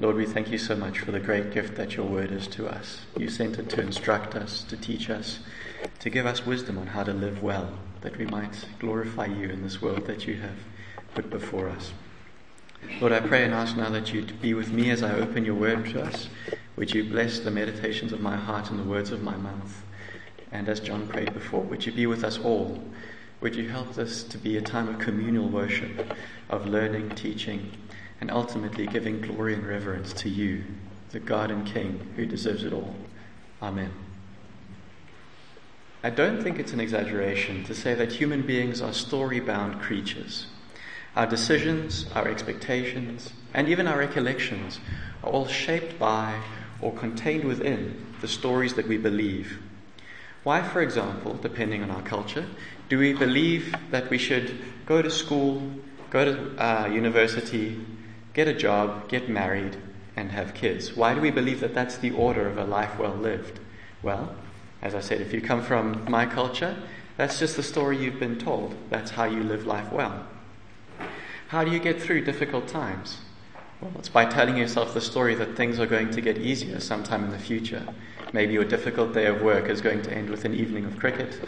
Lord, we thank you so much for the great gift that your word is to us. You sent it to instruct us, to teach us, to give us wisdom on how to live well, that we might glorify you in this world that you have put before us. Lord, I pray and ask now that you'd be with me as I open your word to us. Would you bless the meditations of my heart and the words of my mouth? And as John prayed before, would you be with us all? Would you help this to be a time of communal worship, of learning, teaching, and ultimately giving glory and reverence to you, the God and King who deserves it all? Amen. I don't think it's an exaggeration to say that human beings are story bound creatures. Our decisions, our expectations, and even our recollections are all shaped by or contained within the stories that we believe. Why, for example, depending on our culture, do we believe that we should go to school, go to uh, university, get a job, get married, and have kids? Why do we believe that that's the order of a life well lived? Well, as I said, if you come from my culture, that's just the story you've been told. That's how you live life well. How do you get through difficult times? Well, it's by telling yourself the story that things are going to get easier sometime in the future. Maybe your difficult day of work is going to end with an evening of cricket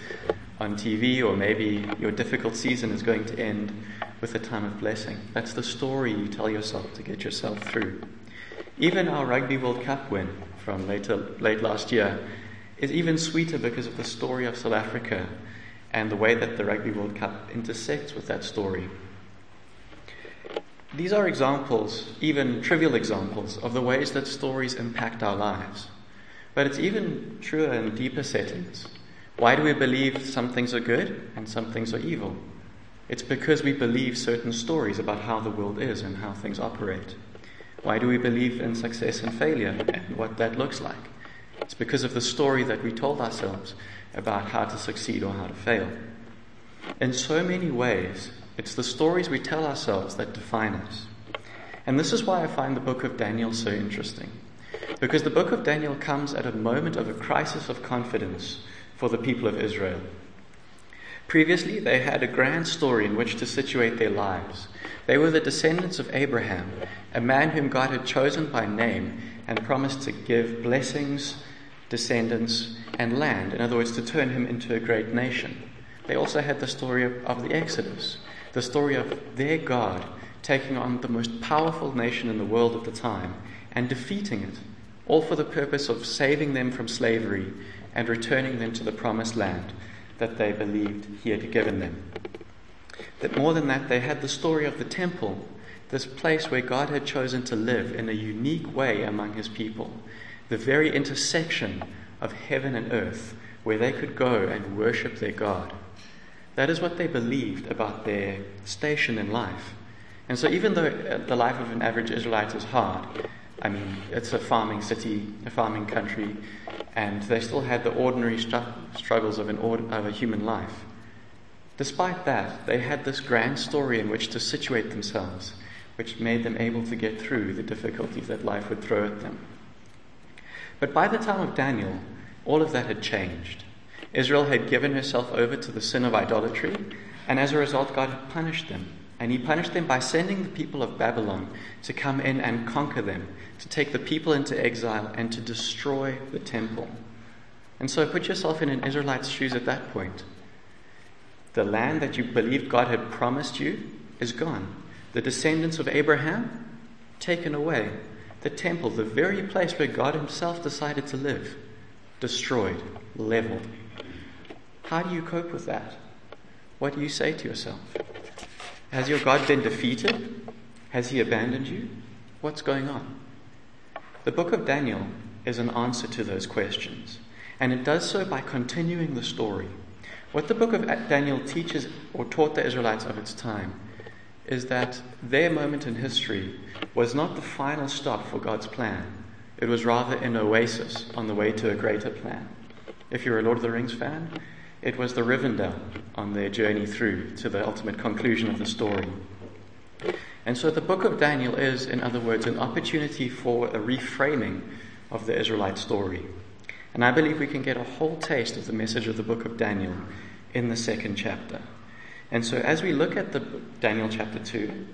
on TV, or maybe your difficult season is going to end with a time of blessing. That's the story you tell yourself to get yourself through. Even our Rugby World Cup win from later, late last year is even sweeter because of the story of South Africa and the way that the Rugby World Cup intersects with that story. These are examples, even trivial examples, of the ways that stories impact our lives. But it's even truer in deeper settings. Why do we believe some things are good and some things are evil? It's because we believe certain stories about how the world is and how things operate. Why do we believe in success and failure and what that looks like? It's because of the story that we told ourselves about how to succeed or how to fail. In so many ways, it's the stories we tell ourselves that define us. And this is why I find the book of Daniel so interesting. Because the book of Daniel comes at a moment of a crisis of confidence for the people of Israel. Previously, they had a grand story in which to situate their lives. They were the descendants of Abraham, a man whom God had chosen by name and promised to give blessings, descendants, and land. In other words, to turn him into a great nation. They also had the story of, the Exodus, the story of their God taking on the most powerful nation in the world at the time and defeating it, all for the purpose of saving them from slavery and returning them to the promised land that they believed He had given them. But more than that, they had the story of the temple, this place where God had chosen to live in a unique way among His people, the very intersection of heaven and earth, where they could go and worship their God. That is what they believed about their station in life. And so, even though uh, the life of an average Israelite is hard, I mean, it's a farming city, a farming country, and they still had the ordinary stru- struggles of, an of a human life. Despite that, they had this grand story in which to situate themselves, which made them able to get through the difficulties that life would throw at them. But by the time of Daniel, all of that had changed. Israel had given herself over to the sin of idolatry, and as a result, God had punished them. And He punished them by sending the people of Babylon to come in and conquer them, to take the people into exile, and to destroy the temple. And so put yourself in an Israelite's shoes at that point. The land that you believed God had promised you is gone. The descendants of Abraham, taken away. The temple, the very place where God Himself decided to live, destroyed, leveled. How do you cope with that? What do you say to yourself? Has your God been defeated? Has He abandoned you? What's going on? The book of Daniel is an answer to those questions, and it does so by continuing the story. What the book of Daniel teaches or taught the Israelites of its time is that their moment in history was not the final stop for God's plan, it was rather an oasis on the way to a greater plan. If you're a Lord of the Rings fan, it was the Rivendell on their journey through to the ultimate conclusion of the story. And so the book of Daniel is, in other words, an opportunity for a reframing of the Israelite story. And I believe we can get a whole taste of the message of the book of Daniel in the second chapter. And so as we look at the Daniel chapter 2,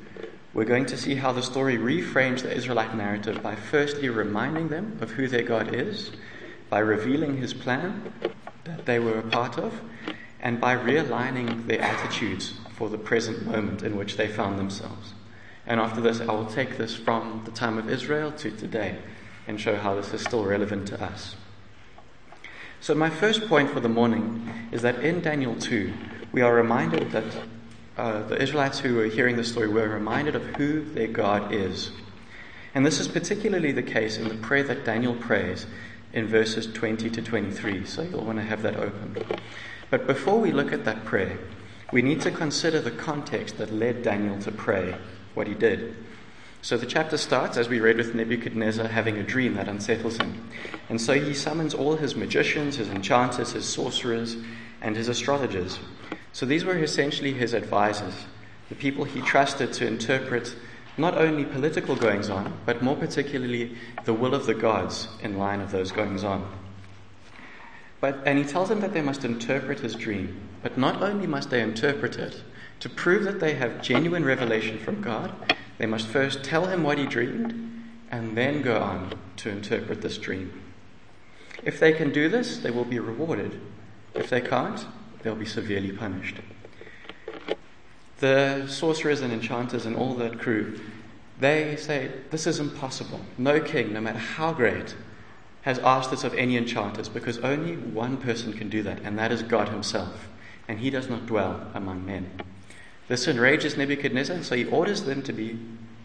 we're going to see how the story reframes the Israelite narrative by firstly reminding them of who their God is, by revealing his plan that they were a part of, and by realigning their attitudes for the present moment in which they found themselves. And after this, I will take this from the time of Israel to today and show how this is still relevant to us. So, my first point for the morning is that in Daniel 2, we are reminded that uh, the Israelites who were hearing the story were reminded of who their God is. And this is particularly the case in the prayer that Daniel prays in verses 20 to 23. So you'll want to have that open. But before we look at that prayer, we need to consider the context that led Daniel to pray what he did. So the chapter starts, as we read, with Nebuchadnezzar having a dream that unsettles him. And so he summons all his magicians, his enchanters, his sorcerers, and his astrologers. So these were essentially his advisors, the people he trusted to interpret not only political goings on, but more particularly the will of the gods in line of those goings on. But, and he tells them that they must interpret his dream, but not only must they interpret it, to prove that they have genuine revelation from God, they must first tell him what he dreamed and then go on to interpret this dream. If they can do this, they will be rewarded. If they can't, they'll be severely punished. The sorcerers and enchanters and all that crew, they say, This is impossible. No king, no matter how great, has asked this of any enchanters because only one person can do that, and that is God Himself. And He does not dwell among men. This enrages Nebuchadnezzar, so he orders them to be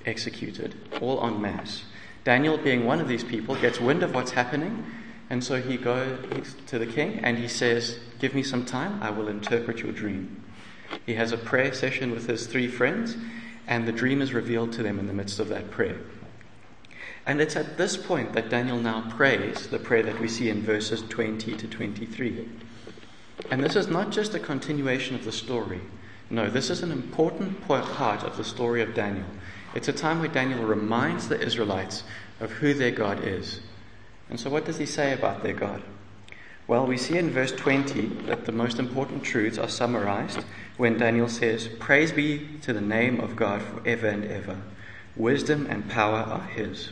executed, all en masse. Daniel, being one of these people, gets wind of what's happening and so he goes to the king and he says, Give me some time, I will interpret your dream. He has a prayer session with his three friends, and the dream is revealed to them in the midst of that prayer. And it's at this point that Daniel now prays the prayer that we see in verses 20 to 23. And this is not just a continuation of the story. No, this is an important part of the story of Daniel. It's a time where Daniel reminds the Israelites of who their God is and so, what does he say about their God? Well, we see in verse 20 that the most important truths are summarized when Daniel says, Praise be to the name of God forever and ever. Wisdom and power are his.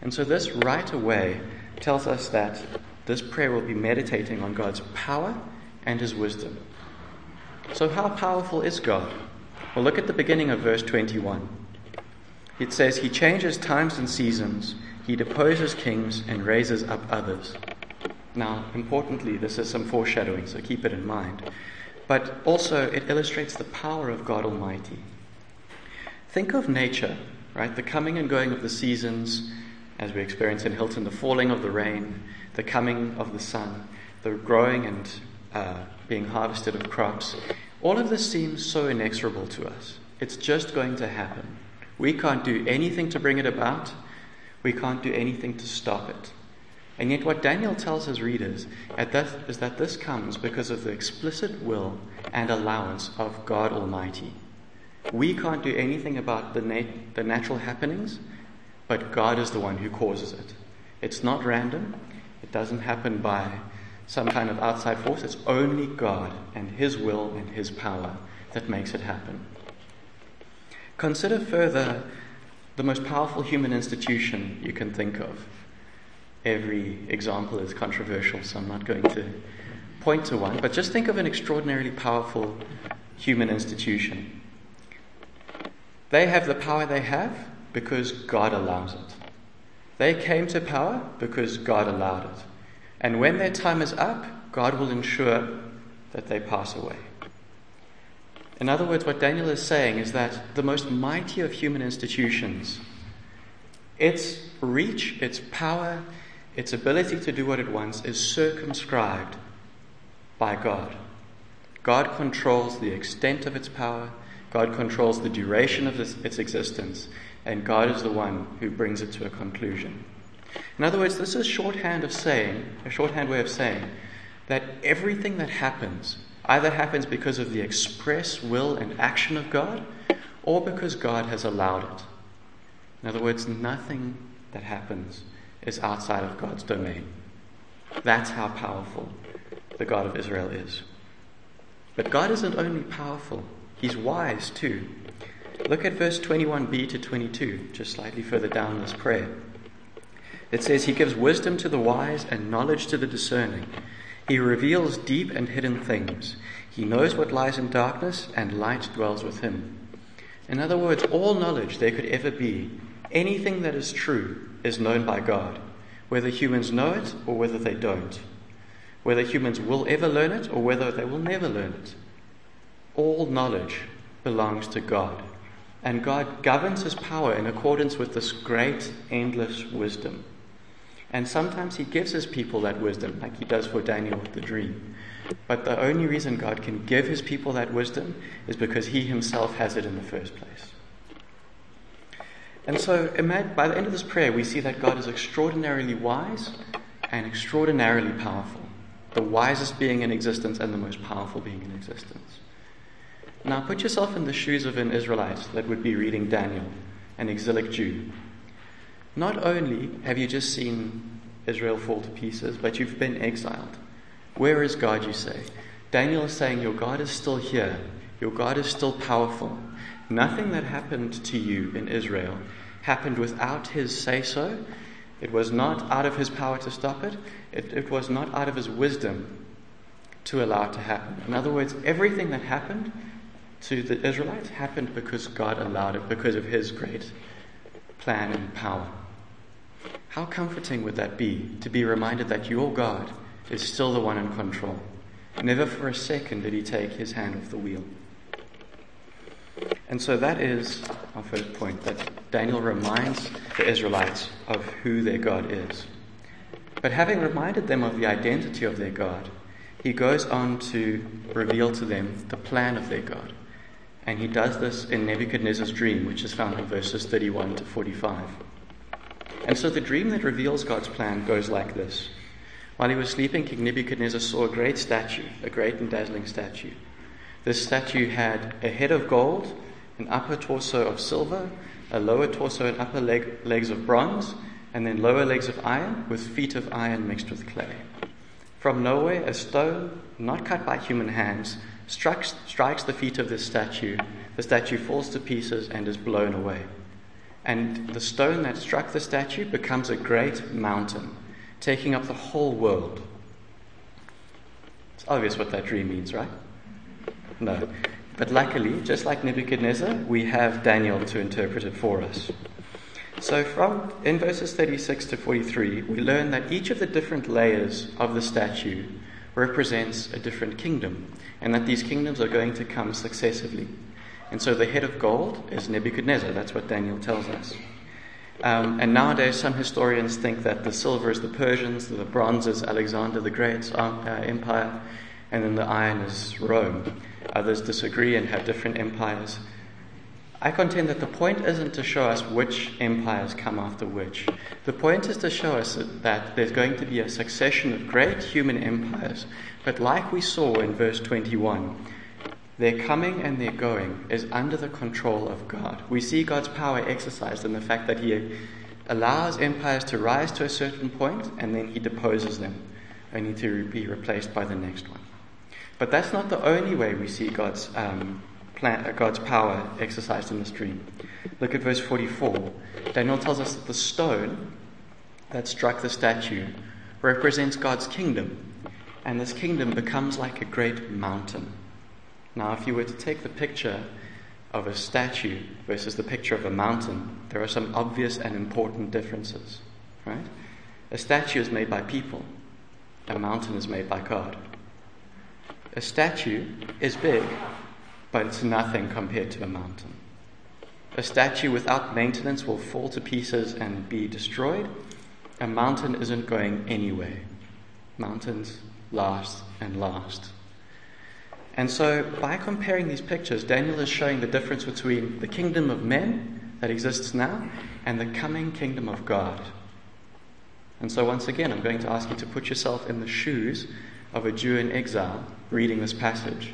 And so, this right away tells us that this prayer will be meditating on God's power and his wisdom. So, how powerful is God? Well, look at the beginning of verse 21. It says, He changes times and seasons. He deposes kings and raises up others. Now, importantly, this is some foreshadowing, so keep it in mind. But also, it illustrates the power of God Almighty. Think of nature, right? The coming and going of the seasons, as we experience in Hilton, the falling of the rain, the coming of the sun, the growing and uh, being harvested of crops. All of this seems so inexorable to us. It's just going to happen. We can't do anything to bring it about. We can't do anything to stop it. And yet, what Daniel tells his readers is that this comes because of the explicit will and allowance of God Almighty. We can't do anything about the, nat- the natural happenings, but God is the one who causes it. It's not random, it doesn't happen by some kind of outside force. It's only God and His will and His power that makes it happen. Consider further the most powerful human institution you can think of. Every example is controversial, so I'm not going to point to one, but just think of an extraordinarily powerful human institution. They have the power they have because God allows it. They came to power because God allowed it. And when their time is up, God will ensure that they pass away. In other words, what Daniel is saying is that the most mighty of human institutions, its reach, its power, its ability to do what it wants, is circumscribed by God. God controls the extent of its power, God controls the duration of its existence, and God is the one who brings it to a conclusion. In other words, this is shorthand of saying, a shorthand way of saying, that everything that happens either happens because of the express will and action of God or because God has allowed it. In other words, nothing that happens is outside of God's domain. That's how powerful the God of Israel is. But God isn't only powerful, He's wise too. Look at verse 21b to 22, just slightly further down this prayer. It says, He gives wisdom to the wise and knowledge to the discerning. He reveals deep and hidden things. He knows what lies in darkness, and light dwells with him. In other words, all knowledge there could ever be, anything that is true, is known by God, whether humans know it or whether they don't, whether humans will ever learn it or whether they will never learn it. All knowledge belongs to God, and God governs his power in accordance with this great, endless wisdom. And sometimes he gives his people that wisdom, like he does for Daniel with the dream. But the only reason God can give his people that wisdom is because he himself has it in the first place. And so, by the end of this prayer, we see that God is extraordinarily wise and extraordinarily powerful. The wisest being in existence and the most powerful being in existence. Now, put yourself in the shoes of an Israelite that would be reading Daniel, an exilic Jew. Not only have you just seen Israel fall to pieces, but you've been exiled. Where is God, you say? Daniel is saying, Your God is still here. Your God is still powerful. Nothing that happened to you in Israel happened without his say so. It was not out of his power to stop it, it, it was not out of his wisdom to allow it to happen. In other words, everything that happened to the Israelites happened because God allowed it, because of his great plan and power. How comforting would that be to be reminded that your God is still the one in control? Never for a second did he take his hand off the wheel. And so that is our first point that Daniel reminds the Israelites of who their God is. But having reminded them of the identity of their God, he goes on to reveal to them the plan of their God. And he does this in Nebuchadnezzar's dream, which is found in verses 31 to 45. And so the dream that reveals God's plan goes like this. While he was sleeping, King Nebuchadnezzar saw a great statue, a great and dazzling statue. This statue had a head of gold, an upper torso of silver, a lower torso and upper leg, legs of bronze, and then lower legs of iron, with feet of iron mixed with clay. From nowhere, a stone, not cut by human hands, strikes, strikes the feet of this statue. The statue falls to pieces and is blown away and the stone that struck the statue becomes a great mountain, taking up the whole world. It's obvious what that dream means, right? No. But luckily, just like Nebuchadnezzar, we have Daniel to interpret it for us. So, from in verses 36 to 43, we learn that each of the different layers of the statue represents a different kingdom, and that these kingdoms are going to come successively. And so the head of gold is Nebuchadnezzar. That's what Daniel tells us. Um, and nowadays, some historians think that the silver is the Persians, the bronze is Alexander the Great's uh, empire, and then the iron is Rome. Others disagree and have different empires. I contend that the point isn't to show us which empires come after which. The point is to show us that there's going to be a succession of great human empires, but like we saw in verse 21, their coming and their going is under the control of God. We see God's power exercised in the fact that He allows empires to rise to a certain point and then He deposes them, only to be replaced by the next one. But that's not the only way we see God's, um, plan, uh, God's power exercised in this dream. Look at verse 44. Daniel tells us that the stone that struck the statue represents God's kingdom, and this kingdom becomes like a great mountain. Now, if you were to take the picture of a statue versus the picture of a mountain, there are some obvious and important differences, right? A statue is made by people, a mountain is made by God. A statue is big, but it's nothing compared to a mountain. A statue without maintenance will fall to pieces and be destroyed. A mountain isn't going anywhere. Mountains last and last. And so, by comparing these pictures, Daniel is showing the difference between the kingdom of men that exists now and the coming kingdom of God. And so, once again, I'm going to ask you to put yourself in the shoes of a Jew in exile reading this passage.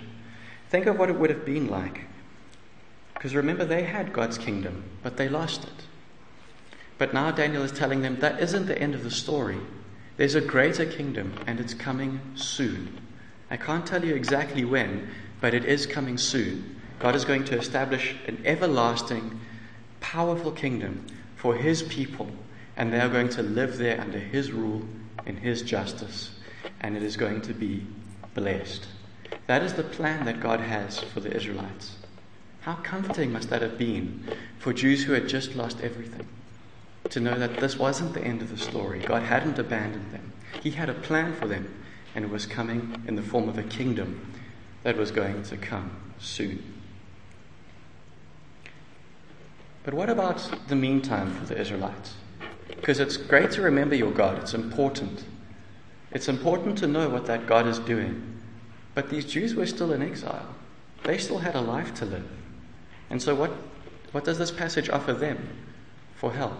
Think of what it would have been like. Because remember, they had God's kingdom, but they lost it. But now Daniel is telling them that isn't the end of the story. There's a greater kingdom, and it's coming soon. I can't tell you exactly when, but it is coming soon. God is going to establish an everlasting, powerful kingdom for His people, and they are going to live there under His rule in His justice, and it is going to be blessed. That is the plan that God has for the Israelites. How comforting must that have been for Jews who had just lost everything? To know that this wasn't the end of the story. God hadn't abandoned them. He had a plan for them, and it was coming in the form of a kingdom that was going to come soon. But what about the meantime for the Israelites? Because it's great to remember your God, it's important. It's important to know what that God is doing. But these Jews were still in exile, they still had a life to live. And so, what, what does this passage offer them for help?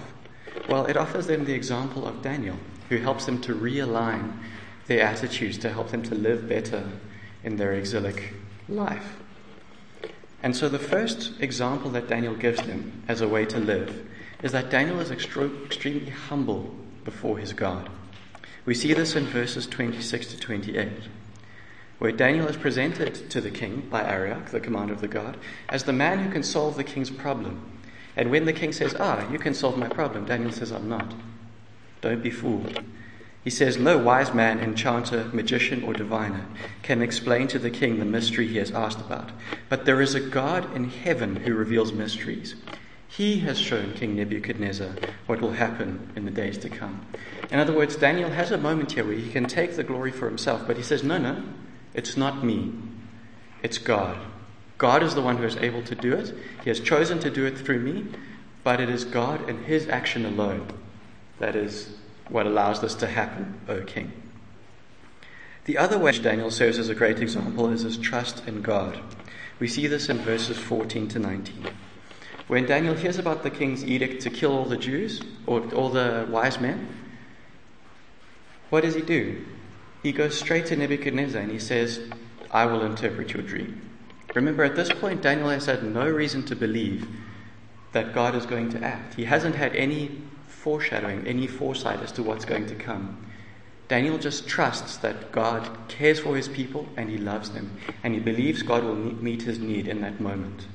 Well, it offers them the example of Daniel, who helps them to realign their attitudes to help them to live better in their exilic life. And so, the first example that Daniel gives them as a way to live is that Daniel is extre- extremely humble before his God. We see this in verses 26 to 28 where Daniel is presented to the king by Arioch, the commander of the guard, as the man who can solve the king's problem. And when the king says, Ah, you can solve my problem, Daniel says, I'm not. Don't be fooled. He says, No wise man, enchanter, magician, or diviner can explain to the king the mystery he has asked about. But there is a God in heaven who reveals mysteries. He has shown King Nebuchadnezzar what will happen in the days to come. In other words, Daniel has a moment here where he can take the glory for himself, but he says, No, no, it's not me, it's God. God is the one who is able to do it. He has chosen to do it through me, but it is God and His action alone that is what allows this to happen, O King. The other way Daniel serves as a great example is his trust in God. We see this in verses 14 to 19. When Daniel hears about the king's edict to kill all the Jews, or all the wise men, what does he do? he goes straight to Nebuchadnezzar and he says, I will interpret your dream. Remember, at this point, Daniel has had no reason to believe that God is going to act. He hasn't had any foreshadowing, any foresight as to what's going to come. Daniel just trusts that God cares for his people and he loves them, and he believes God will meet his need in that moment.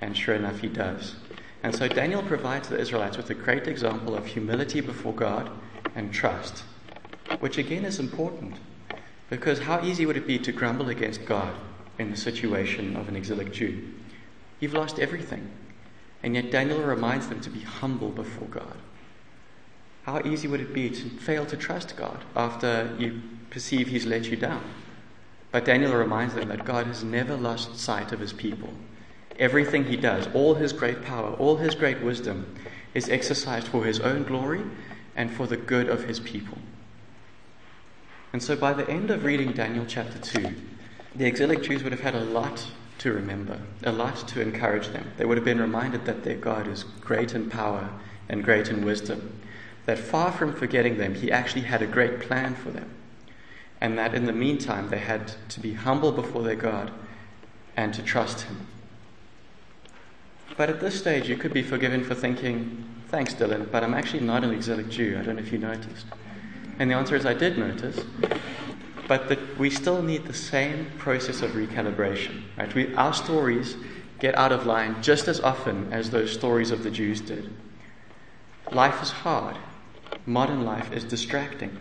And sure enough, he does. And so Daniel provides the Israelites with a great example of humility before God and trust which again is important. Because how easy would it be to grumble against God in the situation of an exilic Jew? You've lost everything. And yet Daniel reminds them to be humble before God. How easy would it be to fail to trust God after you perceive He's let you down? But Daniel reminds them that God has never lost sight of His people. Everything He does, all His great power, all His great wisdom, is exercised for His own glory and for the good of His people. And so by the end of reading Daniel chapter 2, the exilic Jews would have had a lot to remember, a lot to encourage them. They would have been reminded that their God is great in power and great in wisdom, that far from forgetting them, He actually had a great plan for them, and that in the meantime, they had to be humble before their God and to trust Him. But at this stage, you could be forgiven for thinking, Thanks, Dylan, but I'm actually not an exilic Jew. I don't know if you noticed. And the answer is I did notice, but that we still need the same process of recalibration. Right? We, our stories get out of line just as often as those stories of the Jews did. Life is hard. Modern life is distracting.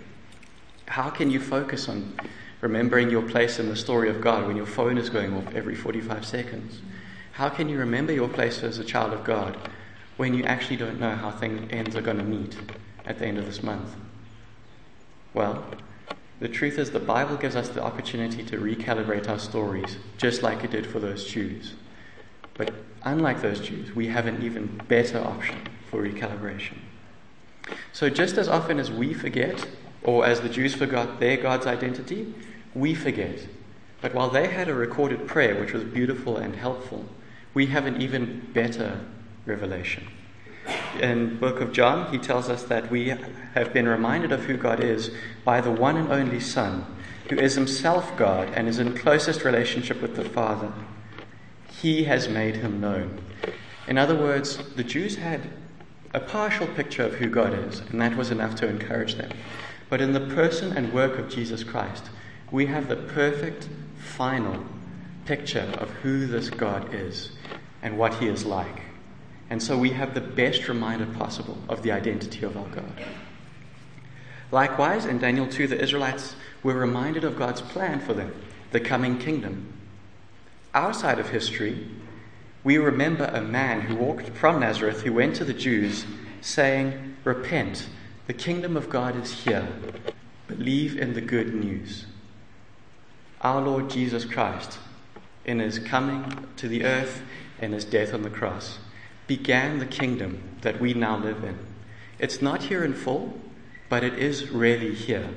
How can you focus on remembering your place in the story of God when your phone is going off every 45 seconds? How can you remember your place as a child of God when you actually don't know how things ends are going to meet at the end of this month? Well, the truth is, the Bible gives us the opportunity to recalibrate our stories, just like it did for those Jews. But unlike those Jews, we have an even better option for recalibration. So, just as often as we forget, or as the Jews forgot their God's identity, we forget. But while they had a recorded prayer, which was beautiful and helpful, we have an even better revelation in the book of John, he tells us that we have been reminded of who God is by the one and only Son, who is himself God and is in closest relationship with the Father. He has made him known. In other words, the Jews had a partial picture of who God is, and that was enough to encourage them. But in the person and work of Jesus Christ, we have the perfect, final picture of who this God is and what he is like. And so we have the best reminder possible of the identity of our God. Likewise, in Daniel 2, the Israelites were reminded of God's plan for them, the coming kingdom. Our side of history, we remember a man who walked from Nazareth who went to the Jews saying, Repent, the kingdom of God is here. Believe in the good news. Our Lord Jesus Christ, in his coming to the earth and his death on the cross, began the kingdom that we now live in. It's not here in full, but it is really here.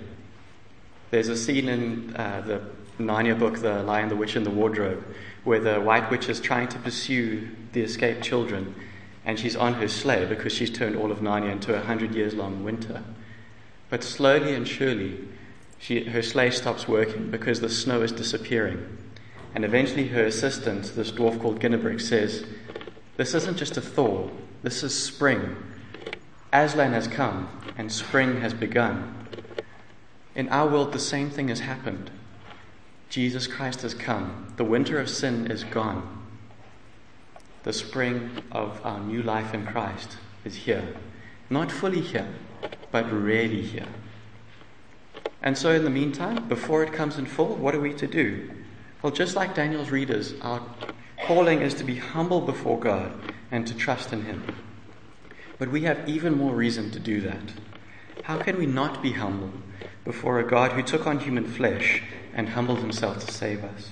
There's a scene in uh, the Narnia book, The Lion, the Witch, and the Wardrobe, where the White Witch is trying to pursue the escaped children, and she's on her sleigh because she's turned all of Narnia into a hundred years long winter. But slowly and surely, she, her sleigh stops working because the snow is disappearing. And eventually, her assistant, this dwarf called Ginarrbrik, says, This isn't just a thaw, this is spring. Aslan has come, and spring has begun. In our world, the same thing has happened. Jesus Christ has come. The winter of sin is gone. The spring of our new life in Christ is here. Not fully here, but really here. And so, in the meantime, before it comes in full, what are we to do? Well, just like Daniel's readers, our calling is to be humble before God and to trust in Him. But we have even more reason to do that. How can we not be humble before a God who took on human flesh and humbled himself to save us?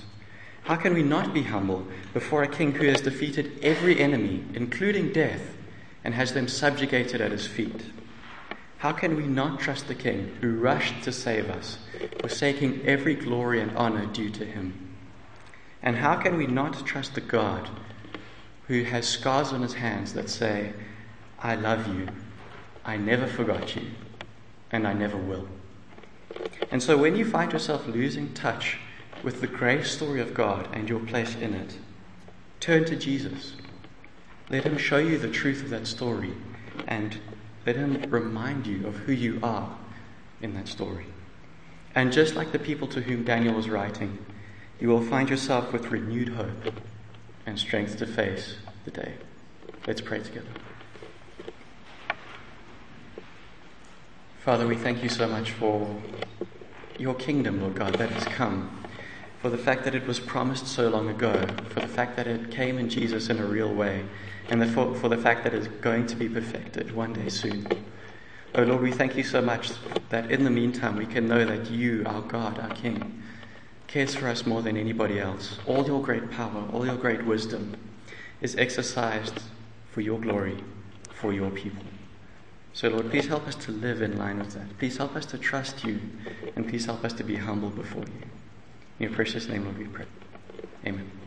How can we not be humble before a king who has defeated every enemy, including death, and has them subjugated at his feet? How can we not trust the King who rushed to save us, forsaking every glory and honor due to him? And how can we not trust the God who has scars on his hands that say, I love you, I never forgot you, and I never will? And so when you find yourself losing touch with the great story of God and your place in it, turn to Jesus. Let him show you the truth of that story and let him remind you of who you are in that story. And just like the people to whom Daniel was writing, you will find yourself with renewed hope and strength to face the day. Let's pray together. Father, we thank you so much for your kingdom, Lord God, that has come, for the fact that it was promised so long ago, for the fact that it came in Jesus in a real way, and the, for, for the fact that it's going to be perfected one day soon. Oh Lord, we thank you so much that in the meantime we can know that you, our God, our King, cares for us more than anybody else. All your great power, all your great wisdom is exercised for your glory, for your people. So, Lord, please help us to live in line with that. Please help us to trust you, and please help us to be humble before you. In your precious name, Lord, we pray. Amen.